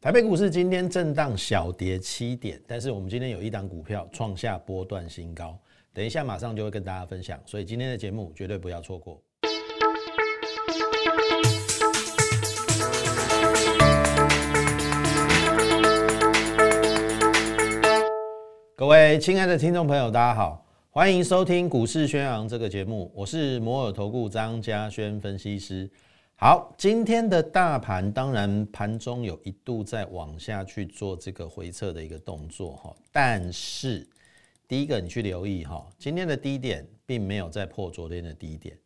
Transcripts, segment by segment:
台北股市今天震荡小跌七点，但是我们今天有一档股票创下波段新高，等一下马上就会跟大家分享，所以今天的节目绝对不要错过。各位亲爱的听众朋友，大家好，欢迎收听股市宣扬这个节目，我是摩尔投顾张家轩分析师。好，今天的大盘当然盘中有一度在往下去做这个回撤的一个动作哈，但是第一个你去留意哈，今天的低点并没有再破昨天的低点，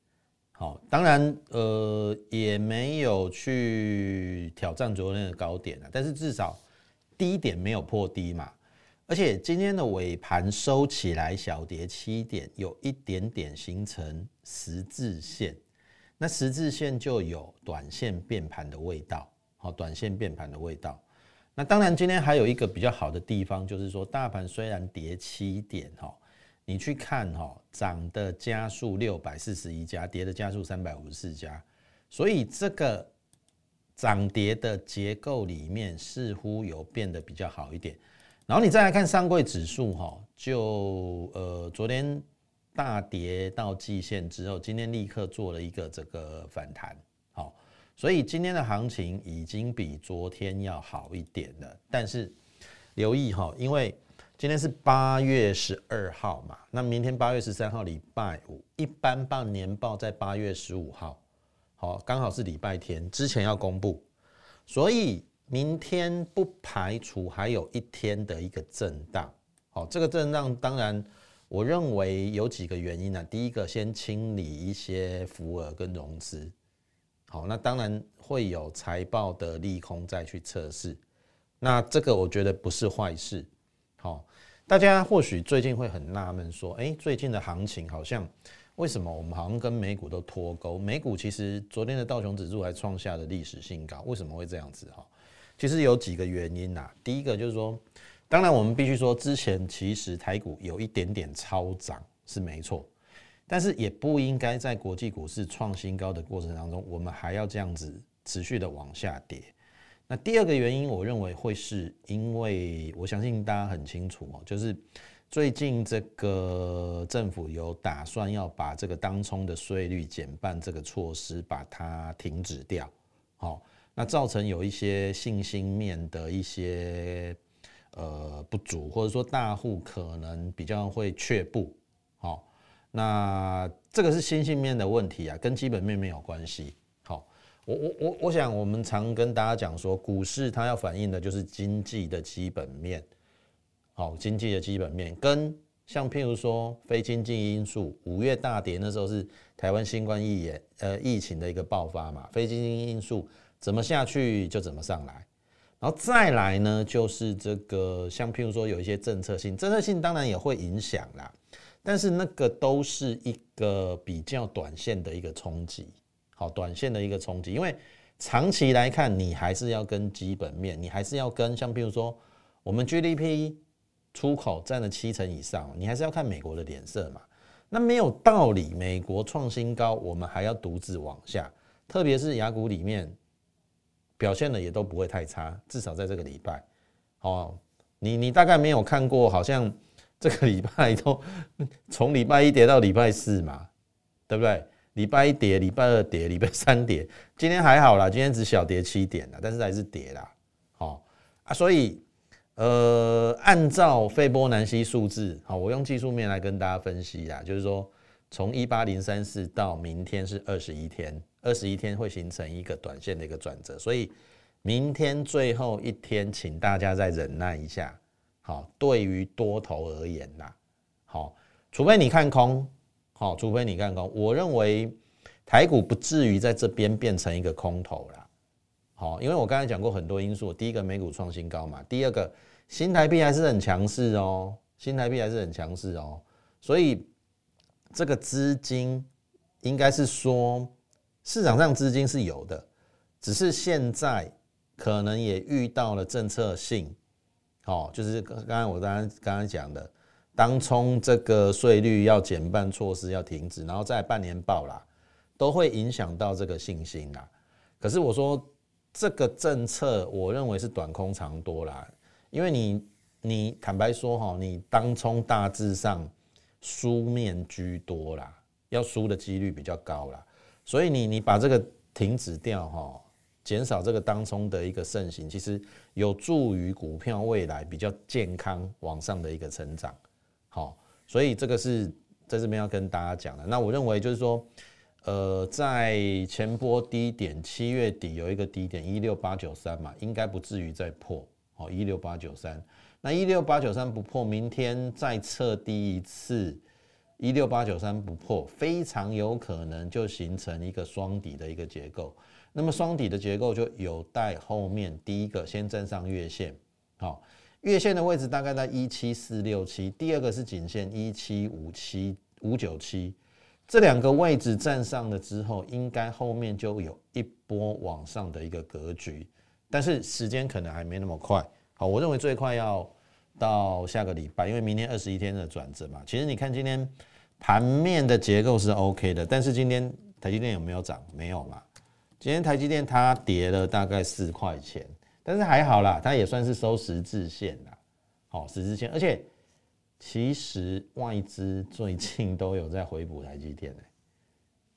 好，当然呃也没有去挑战昨天的高点啊，但是至少低点没有破低嘛，而且今天的尾盘收起来小跌七点，有一点点形成十字线。那十字线就有短线变盘的味道，好，短线变盘的味道。那当然，今天还有一个比较好的地方，就是说大盘虽然跌七点，哈，你去看哈，涨的加速六百四十一家，跌的加速三百五十四家，所以这个涨跌的结构里面似乎有变得比较好一点。然后你再来看上柜指数，哈，就呃昨天。大跌到季线之后，今天立刻做了一个这个反弹，好，所以今天的行情已经比昨天要好一点了。但是留意哈，因为今天是八月十二号嘛，那明天八月十三号礼拜五，一般办年报在八月十五号，好，刚好是礼拜天之前要公布，所以明天不排除还有一天的一个震荡，好，这个震荡当然。我认为有几个原因呢？第一个，先清理一些浮额跟融资，好，那当然会有财报的利空再去测试，那这个我觉得不是坏事。好，大家或许最近会很纳闷说，哎，最近的行情好像为什么我们好像跟美股都脱钩？美股其实昨天的道琼指数还创下了历史新高，为什么会这样子？哈，其实有几个原因呐。第一个就是说。当然，我们必须说，之前其实台股有一点点超涨是没错，但是也不应该在国际股市创新高的过程当中，我们还要这样子持续的往下跌。那第二个原因，我认为会是因为我相信大家很清楚哦，就是最近这个政府有打算要把这个当冲的税率减半这个措施把它停止掉，好，那造成有一些信心面的一些。呃，不足，或者说大户可能比较会却步，好，那这个是新性面的问题啊，跟基本面没有关系。好，我我我我想，我们常跟大家讲说，股市它要反映的就是经济的基本面，好，经济的基本面跟像譬如说非经济因素，五月大跌那时候是台湾新冠疫炎呃疫情的一个爆发嘛，非经济因素怎么下去就怎么上来。然后再来呢，就是这个像譬如说有一些政策性，政策性当然也会影响啦，但是那个都是一个比较短线的一个冲击，好，短线的一个冲击，因为长期来看，你还是要跟基本面，你还是要跟像譬如说我们 GDP 出口占了七成以上，你还是要看美国的脸色嘛，那没有道理，美国创新高，我们还要独自往下，特别是雅股里面。表现的也都不会太差，至少在这个礼拜，哦，你你大概没有看过，好像这个礼拜都从礼拜一跌到礼拜四嘛，对不对？礼拜一跌，礼拜二跌，礼拜三跌，今天还好啦，今天只小跌七点啦，但是还是跌啦，好啊，所以呃，按照费波南西数字，好，我用技术面来跟大家分析啦，就是说从一八零三四到明天是二十一天。二十一天会形成一个短线的一个转折，所以明天最后一天，请大家再忍耐一下。好，对于多头而言呐，好，除非你看空，好，除非你看空，我认为台股不至于在这边变成一个空头啦。好，因为我刚才讲过很多因素，第一个美股创新高嘛，第二个新台币还是很强势哦，新台币还是很强势哦，所以这个资金应该是说。市场上资金是有的，只是现在可能也遇到了政策性，哦，就是刚刚我刚刚刚讲的，当冲这个税率要减半措施要停止，然后再半年报啦，都会影响到这个信心啦。可是我说这个政策我认为是短空长多啦，因为你你坦白说哈，你当冲大致上输面居多啦，要输的几率比较高啦，所以你你把这个停止掉哈，减少这个当冲的一个盛行，其实有助于股票未来比较健康往上的一个成长。好，所以这个是在这边要跟大家讲的。那我认为就是说。呃，在前波低点，七月底有一个低点一六八九三嘛，应该不至于再破哦，一六八九三。那一六八九三不破，明天再测低一次，一六八九三不破，非常有可能就形成一个双底的一个结构。那么双底的结构就有待后面第一个先站上月线，好，月线的位置大概在一七四六七，第二个是颈线一七五七五九七。这两个位置站上了之后，应该后面就有一波往上的一个格局，但是时间可能还没那么快。好，我认为最快要到下个礼拜，因为明天二十一天的转折嘛。其实你看今天盘面的结构是 OK 的，但是今天台积电有没有涨？没有嘛。今天台积电它跌了大概四块钱，但是还好啦，它也算是收十字线啦。好，十字线，而且。其实外资最近都有在回补台积电诶，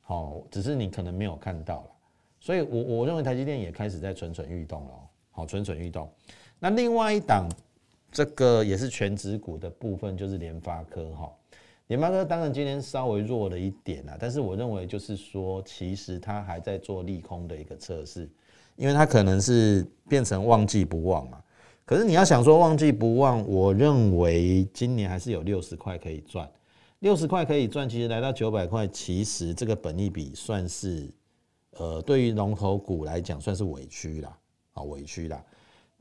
好，只是你可能没有看到了，所以我我认为台积电也开始在蠢蠢欲动了，好，蠢蠢欲动。那另外一档这个也是全指股的部分，就是联发科哈，联发科当然今天稍微弱了一点啊，但是我认为就是说，其实它还在做利空的一个测试，因为它可能是变成忘记不忘嘛。可是你要想说忘记不忘，我认为今年还是有六十块可以赚，六十块可以赚，其实来到九百块，其实这个本益比算是，呃，对于龙头股来讲算是委屈啦，啊，委屈啦。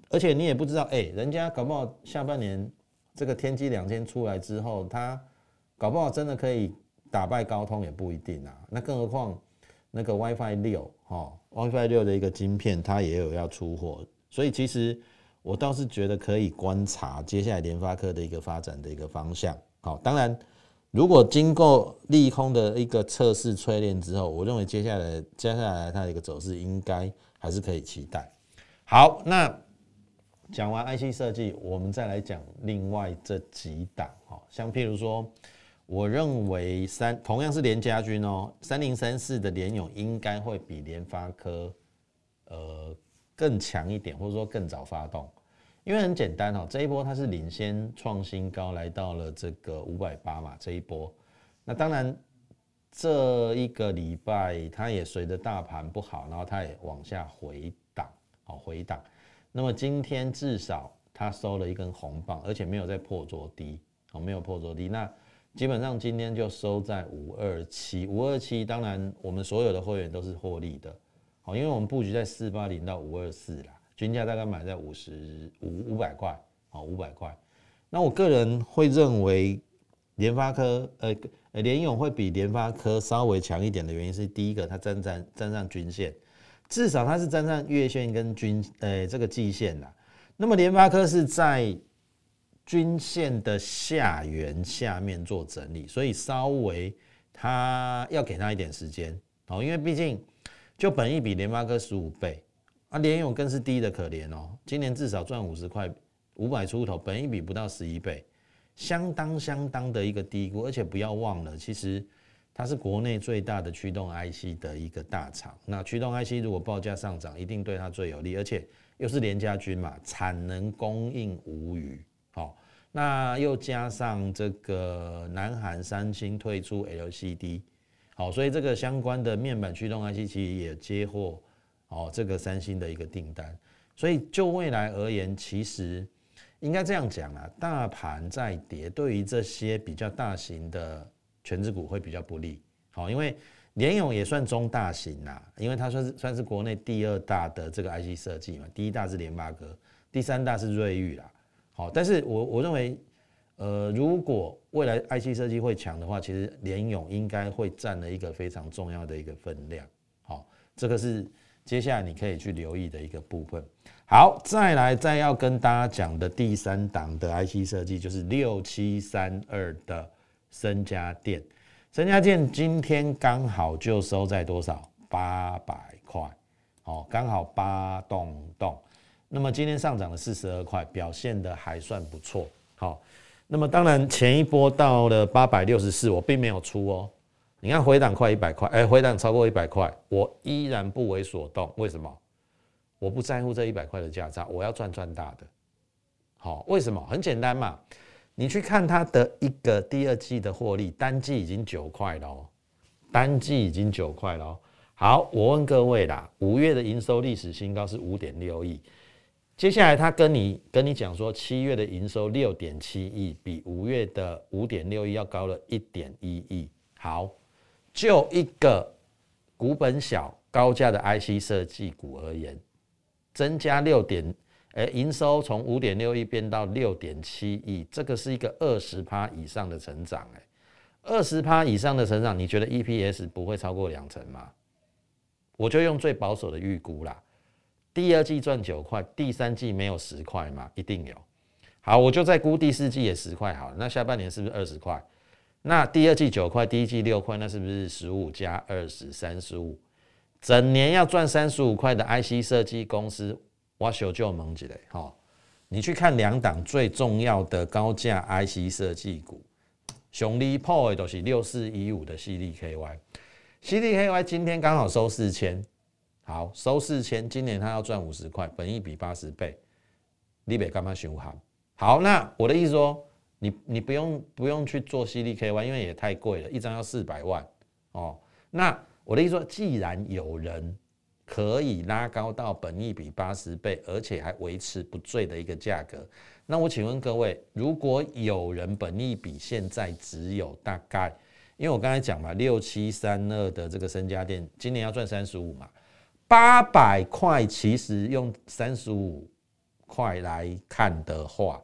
而且你也不知道，哎，人家搞不好下半年这个天机两千出来之后，它搞不好真的可以打败高通也不一定啊。那更何况那个 WiFi 六，哈，WiFi 六的一个晶片，它也有要出货，所以其实。我倒是觉得可以观察接下来联发科的一个发展的一个方向。好，当然，如果经过利空的一个测试淬炼之后，我认为接下来接下来它的一个走势应该还是可以期待。好，那讲完 IC 设计，我们再来讲另外这几档。哈，像譬如说，我认为三同样是联家军哦，三零三四的联勇应该会比联发科，呃。更强一点，或者说更早发动，因为很简单哦，这一波它是领先创新高，来到了这个五百八嘛，这一波。那当然，这一个礼拜它也随着大盘不好，然后它也往下回档，哦回档。那么今天至少它收了一根红棒，而且没有再破昨低，哦没有破昨低。那基本上今天就收在五二七，五二七。当然我们所有的会员都是获利的。好，因为我们布局在四八零到五二四啦，均价大概买在五十五五百块，好五百块。那我个人会认为联发科，呃呃联勇会比联发科稍微强一点的原因是，第一个它站站站上均线，至少它是站上月线跟均呃这个季线啦。那么联发科是在均线的下缘下面做整理，所以稍微它要给它一点时间，哦，因为毕竟。就本益比联发科十五倍，啊，联勇更是低的可怜哦。今年至少赚五十块，五百出头，本益比不到十一倍，相当相当的一个低估。而且不要忘了，其实它是国内最大的驱动 IC 的一个大厂。那驱动 IC 如果报价上涨，一定对它最有利，而且又是联家军嘛，产能供应无虞。那又加上这个南韩三星退出 LCD。好，所以这个相关的面板驱动 IC 其实也接获哦，这个三星的一个订单。所以就未来而言，其实应该这样讲啊，大盘在跌，对于这些比较大型的全职股会比较不利。好，因为联勇也算中大型啦，因为它算是算是国内第二大的这个 IC 设计嘛，第一大是联发哥，第三大是瑞昱啦。好，但是我我认为。呃，如果未来 IC 设计会强的话，其实联勇应该会占了一个非常重要的一个分量。好，这个是接下来你可以去留意的一个部分。好，再来再要跟大家讲的第三档的 IC 设计就是六七三二的森家电。森家电今天刚好就收在多少？八百块。哦，刚好八栋栋。那么今天上涨了四十二块，表现的还算不错。好，那么当然前一波到了八百六十四，我并没有出哦。你看回档快一百块，哎，回档超过一百块，我依然不为所动。为什么？我不在乎这一百块的价差，我要赚赚大的。好，为什么？很简单嘛，你去看它的一个第二季的获利，单季已经九块了哦，单季已经九块了哦。好，我问各位啦，五月的营收历史新高是五点六亿，接下来他跟你跟你讲说，七月的营收六点七亿，比五月的五点六亿要高了一点一亿。好，就一个股本小、高价的 IC 设计股而言。增加六点，诶，营收从五点六亿变到六点七亿，这个是一个二十趴以上的成长，诶，二十趴以上的成长，你觉得 EPS 不会超过两成吗？我就用最保守的预估啦，第二季赚九块，第三季没有十块吗？一定有。好，我就再估第四季也十块好，那下半年是不是二十块？那第二季九块，第一季六块，那是不是十五加二十三十五？整年要赚三十五块的 IC 设计公司，我小就蒙起来哈。你去看两档最重要的高价 IC 设计股，熊力破的都是六四一五的 CDKY，CDKY 今天刚好收四千，好收四千，今年他要赚五十块，本益比八十倍，你别干嘛熊行？好，那我的意思说，你你不用不用去做 CDKY，因为也太贵了，一张要四百万哦，那。我的意思说，既然有人可以拉高到本益比八十倍，而且还维持不坠的一个价格，那我请问各位，如果有人本益比现在只有大概，因为我刚才讲嘛，六七三二的这个身家店今年要赚三十五嘛，八百块其实用三十五块来看的话，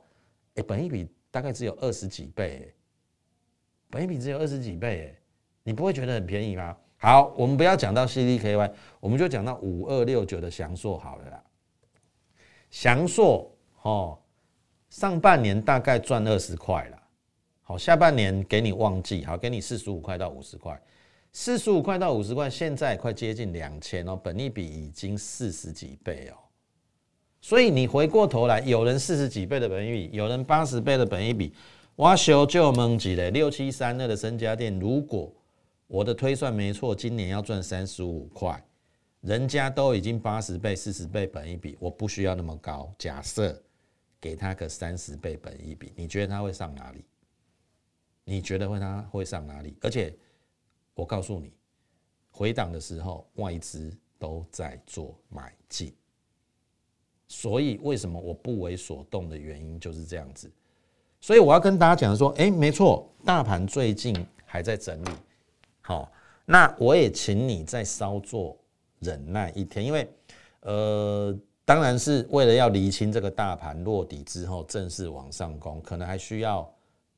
哎，本益比大概只有二十几倍，本益比只有二十几倍，哎，你不会觉得很便宜吗？好，我们不要讲到 CDKY，我们就讲到五二六九的翔硕好了啦。翔硕哦，上半年大概赚二十块了，好，下半年给你旺季，好，给你四十五块到五十块，四十五块到五十块，现在快接近两千哦，本利比已经四十几倍哦。所以你回过头来，有人四十几倍的本益比，有人八十倍的本益比，我修就蒙几嘞，六七三二的身家店，如果我的推算没错，今年要赚三十五块，人家都已经八十倍、四十倍本一比，我不需要那么高。假设给他个三十倍本一比，你觉得他会上哪里？你觉得会他会上哪里？而且我告诉你，回档的时候外资都在做买进，所以为什么我不为所动的原因就是这样子。所以我要跟大家讲说，哎，没错，大盘最近还在整理。好，那我也请你再稍作忍耐一天，因为，呃，当然是为了要厘清这个大盘落底之后正式往上攻，可能还需要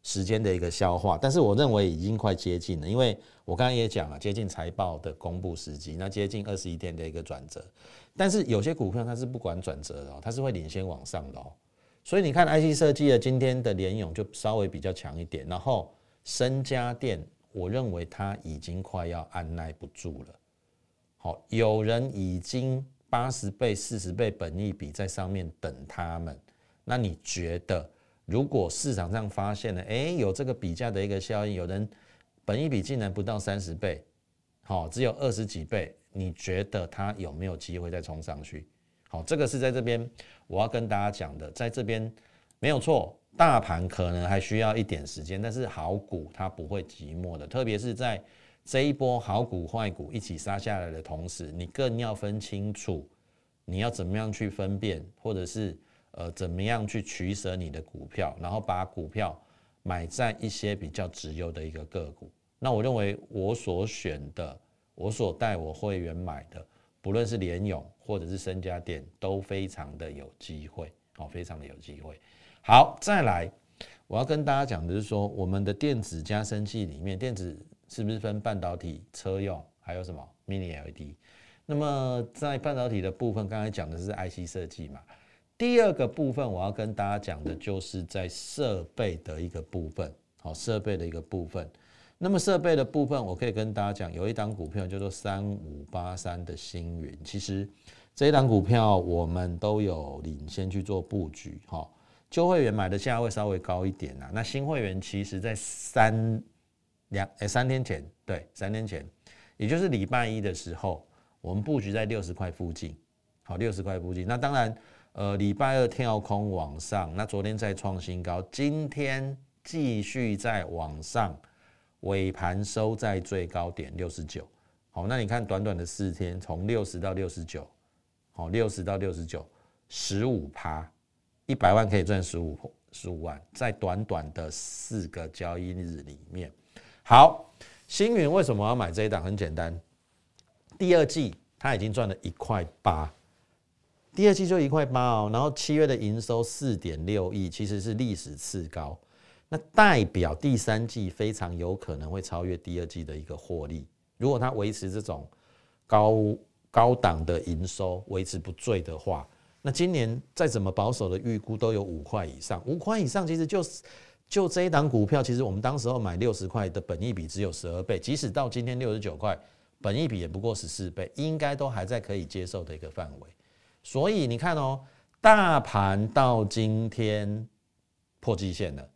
时间的一个消化。但是我认为已经快接近了，因为我刚刚也讲了，接近财报的公布时机，那接近二十一天的一个转折。但是有些股票它是不管转折的，哦它是会领先往上的哦。所以你看 IC 设计的今天的联勇就稍微比较强一点，然后深家电。我认为他已经快要按耐不住了。好，有人已经八十倍、四十倍本益比在上面等他们。那你觉得，如果市场上发现了，哎，有这个比价的一个效应，有人本一比竟然不到三十倍，好，只有二十几倍，你觉得他有没有机会再冲上去？好，这个是在这边我要跟大家讲的，在这边没有错。大盘可能还需要一点时间，但是好股它不会寂寞的，特别是在这一波好股坏股一起杀下来的同时，你更要分清楚你要怎么样去分辨，或者是呃怎么样去取舍你的股票，然后把股票买在一些比较直优的一个个股。那我认为我所选的，我所带我会员买的，不论是联勇或者是深家店，都非常的有机会，哦，非常的有机会。好，再来，我要跟大家讲的是说，我们的电子加生器里面，电子是不是分半导体、车用，还有什么 Mini LED？那么在半导体的部分，刚才讲的是 IC 设计嘛。第二个部分，我要跟大家讲的就是在设备的一个部分，好，设备的一个部分。那么设备的部分，我可以跟大家讲，有一档股票叫做三五八三的星云，其实这一档股票我们都有领先去做布局，哈，旧会员买的价位稍微高一点啊，那新会员其实在三两哎三天前，对，三天前，也就是礼拜一的时候，我们布局在六十块附近，好，六十块附近，那当然，呃，礼拜二跳空往上，那昨天再创新高，今天继续在往上。尾盘收在最高点六十九，好，那你看短短的四天，从六十到六十九，好，六十到六十九，十五趴，一百万可以赚十五十五万，在短短的四个交易日里面，好，星云为什么要买这一档？很简单，第二季它已经赚了一块八，第二季就一块八哦，然后七月的营收四点六亿，其实是历史次高。那代表第三季非常有可能会超越第二季的一个获利。如果它维持这种高高档的营收维持不坠的话，那今年再怎么保守的预估都有五块以上。五块以上其实就是就这一档股票，其实我们当时候买六十块的本益比只有十二倍，即使到今天六十九块，本益比也不过十四倍，应该都还在可以接受的一个范围。所以你看哦，大盘到今天破季线了。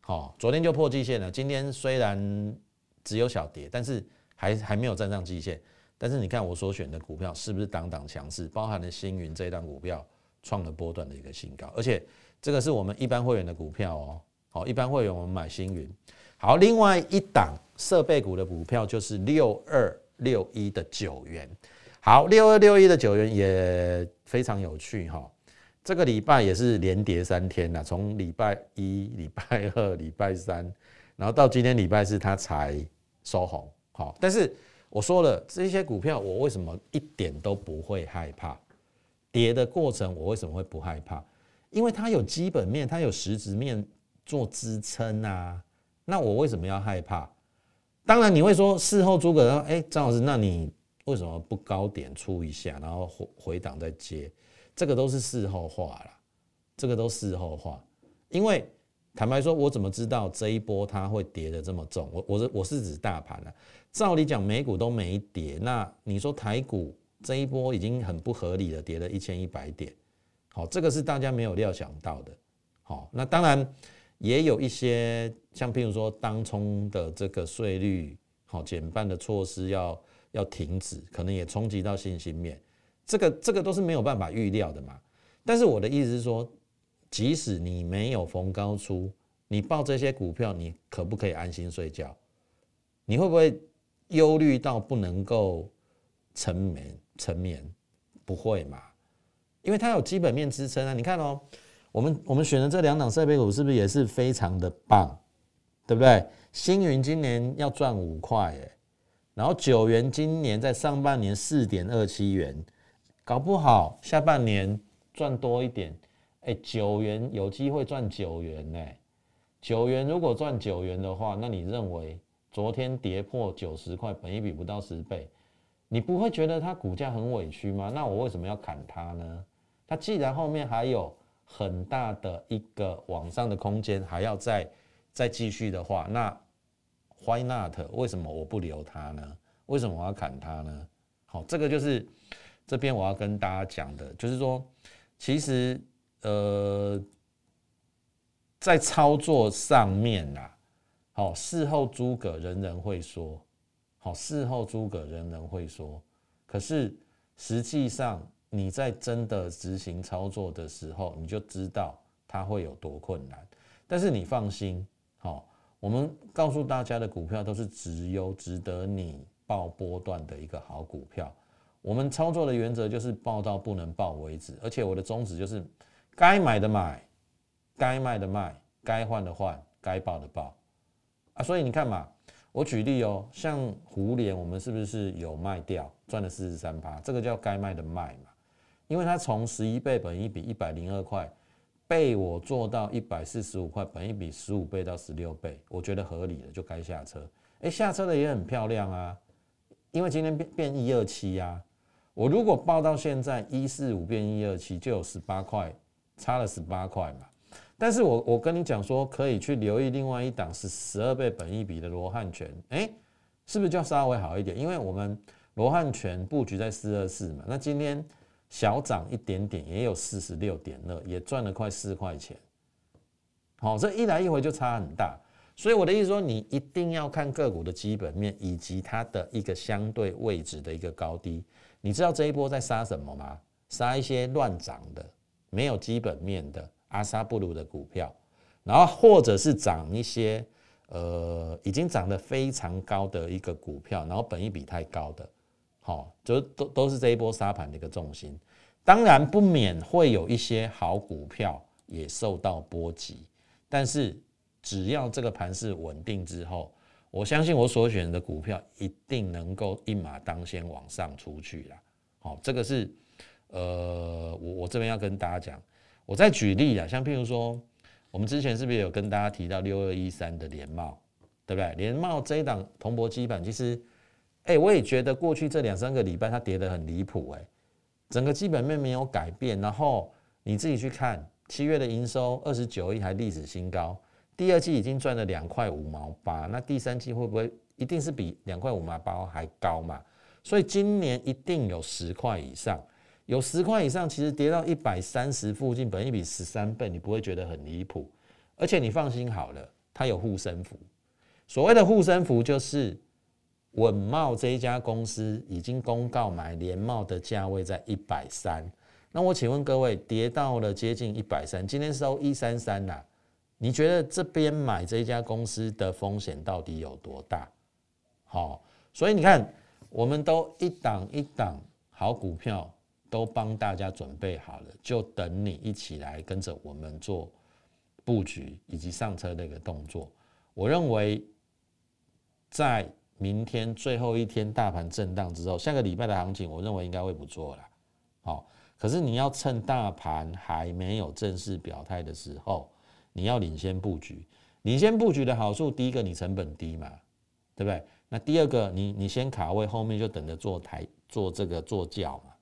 好，昨天就破季线了。今天虽然只有小跌，但是还还没有站上季线。但是你看我所选的股票是不是当当强势？包含了星云这一档股票创了波段的一个新高，而且这个是我们一般会员的股票哦。好，一般会员我们买星云。好，另外一档设备股的股票就是六二六一的九元。好，六二六一的九元也非常有趣哈。这个礼拜也是连跌三天了，从礼拜一、礼拜二、礼拜三，然后到今天礼拜四，它才收红。好，但是我说了，这些股票我为什么一点都不会害怕？跌的过程我为什么会不害怕？因为它有基本面，它有实质面做支撑啊。那我为什么要害怕？当然你会说事后诸葛亮，哎，张老师，那你为什么不高点出一下，然后回回档再接？这个都是事后话了，这个都事后话，因为坦白说，我怎么知道这一波它会跌的这么重？我我是我是指大盘了。照理讲，美股都没跌，那你说台股这一波已经很不合理了，跌了一千一百点。好，这个是大家没有料想到的。好，那当然也有一些像譬如说当冲的这个税率好减半的措施要要停止，可能也冲击到信心面。这个这个都是没有办法预料的嘛，但是我的意思是说，即使你没有逢高出，你报这些股票，你可不可以安心睡觉？你会不会忧虑到不能够沉眠？沉眠不会嘛？因为它有基本面支撑啊。你看哦，我们我们选的这两档设备股是不是也是非常的棒？对不对？星云今年要赚五块哎，然后九元今年在上半年四点二七元。搞不好下半年赚多一点，哎，九元有机会赚九元呢。九元如果赚九元的话，那你认为昨天跌破九十块，本一比不到十倍，你不会觉得它股价很委屈吗？那我为什么要砍它呢？它既然后面还有很大的一个往上的空间，还要再再继续的话，那 Why not？为什么我不留它呢？为什么我要砍它呢？好，这个就是。这边我要跟大家讲的，就是说，其实，呃，在操作上面啊，好，事后诸葛人人会说，好，事后诸葛人人会说，可是实际上你在真的执行操作的时候，你就知道它会有多困难。但是你放心，好，我们告诉大家的股票都是值优、值得你报波段的一个好股票。我们操作的原则就是报到不能报为止，而且我的宗旨就是该买的买，该卖的卖，该换的换，该报的报啊。所以你看嘛，我举例哦，像胡联，我们是不是有卖掉，赚了四十三趴？这个叫该卖的卖嘛，因为它从十一倍本一比一百零二块，被我做到一百四十五块，本一比十五倍到十六倍，我觉得合理了，就该下车。哎，下车的也很漂亮啊，因为今天变变一二七呀。我如果报到现在一四五变一二七，就有十八块，差了十八块嘛。但是我我跟你讲说，可以去留意另外一档是十二倍本一比的罗汉拳，哎，是不是就稍微好一点？因为我们罗汉拳布局在四二四嘛，那今天小涨一点点，也有四十六点二，也赚了快四块钱。好，这一来一回就差很大，所以我的意思说，你一定要看个股的基本面以及它的一个相对位置的一个高低。你知道这一波在杀什么吗？杀一些乱涨的、没有基本面的阿萨布鲁的股票，然后或者是涨一些呃已经涨得非常高的一个股票，然后本益比太高的，好，就都都是这一波杀盘的一个重心。当然不免会有一些好股票也受到波及。但是只要这个盘势稳定之后，我相信我所选的股票一定能够一马当先往上出去啦。好，这个是呃，我我这边要跟大家讲，我再举例啊，像譬如说，我们之前是不是有跟大家提到六二一三的联茂，对不对？联茂这一档铜箔基板，其实，哎，我也觉得过去这两三个礼拜它跌得很离谱，哎，整个基本面没有改变，然后你自己去看。七月的营收二十九亿，还历史新高。第二季已经赚了两块五毛八，那第三季会不会一定是比两块五毛八还高嘛？所以今年一定有十块以上，有十块以上，其实跌到一百三十附近，本一比十三倍，你不会觉得很离谱。而且你放心好了，它有护身符。所谓的护身符，就是稳茂这一家公司已经公告买联茂的价位在一百三。那我请问各位，跌到了接近一百三，今天收一三三呐，你觉得这边买这家公司的风险到底有多大？好，所以你看，我们都一档一档好股票都帮大家准备好了，就等你一起来跟着我们做布局以及上车的一个动作。我认为，在明天最后一天大盘震荡之后，下个礼拜的行情，我认为应该会不错了。好。可是你要趁大盘还没有正式表态的时候，你要领先布局。领先布局的好处，第一个你成本低嘛，对不对？那第二个，你你先卡位，后面就等着做台做这个做轿嘛，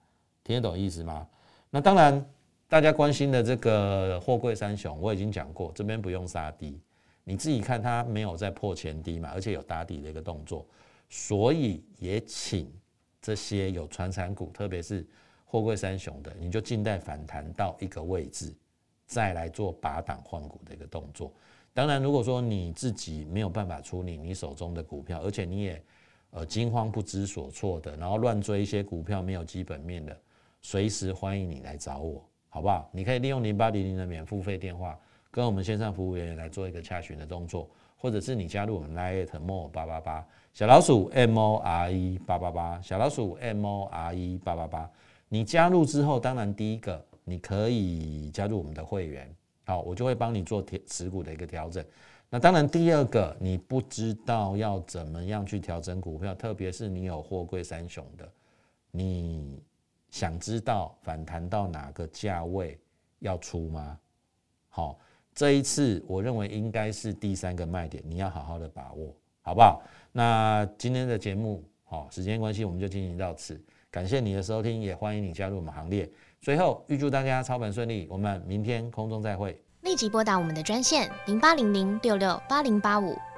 听得懂意思吗？那当然，大家关心的这个货柜三雄，我已经讲过，这边不用杀低，你自己看它没有在破前低嘛，而且有打底的一个动作，所以也请这些有传产股，特别是。货柜三雄的，你就静待反弹到一个位置，再来做拔档换股的一个动作。当然，如果说你自己没有办法处理你手中的股票，而且你也呃惊慌不知所措的，然后乱追一些股票没有基本面的，随时欢迎你来找我，好不好？你可以利用零八零零的免付费电话，跟我们线上服务员来做一个洽询的动作，或者是你加入我们 Lite More 八八八小老鼠 M O R E 八八八小老鼠 M O R E 八八八。你加入之后，当然第一个你可以加入我们的会员，好，我就会帮你做持股的一个调整。那当然第二个，你不知道要怎么样去调整股票，特别是你有货柜三雄的，你想知道反弹到哪个价位要出吗？好，这一次我认为应该是第三个卖点，你要好好的把握，好不好？那今天的节目，好，时间关系我们就进行到此。感谢你的收听，也欢迎你加入我们行列。最后，预祝大家操盘顺利，我们明天空中再会。立即拨打我们的专线零八零零六六八零八五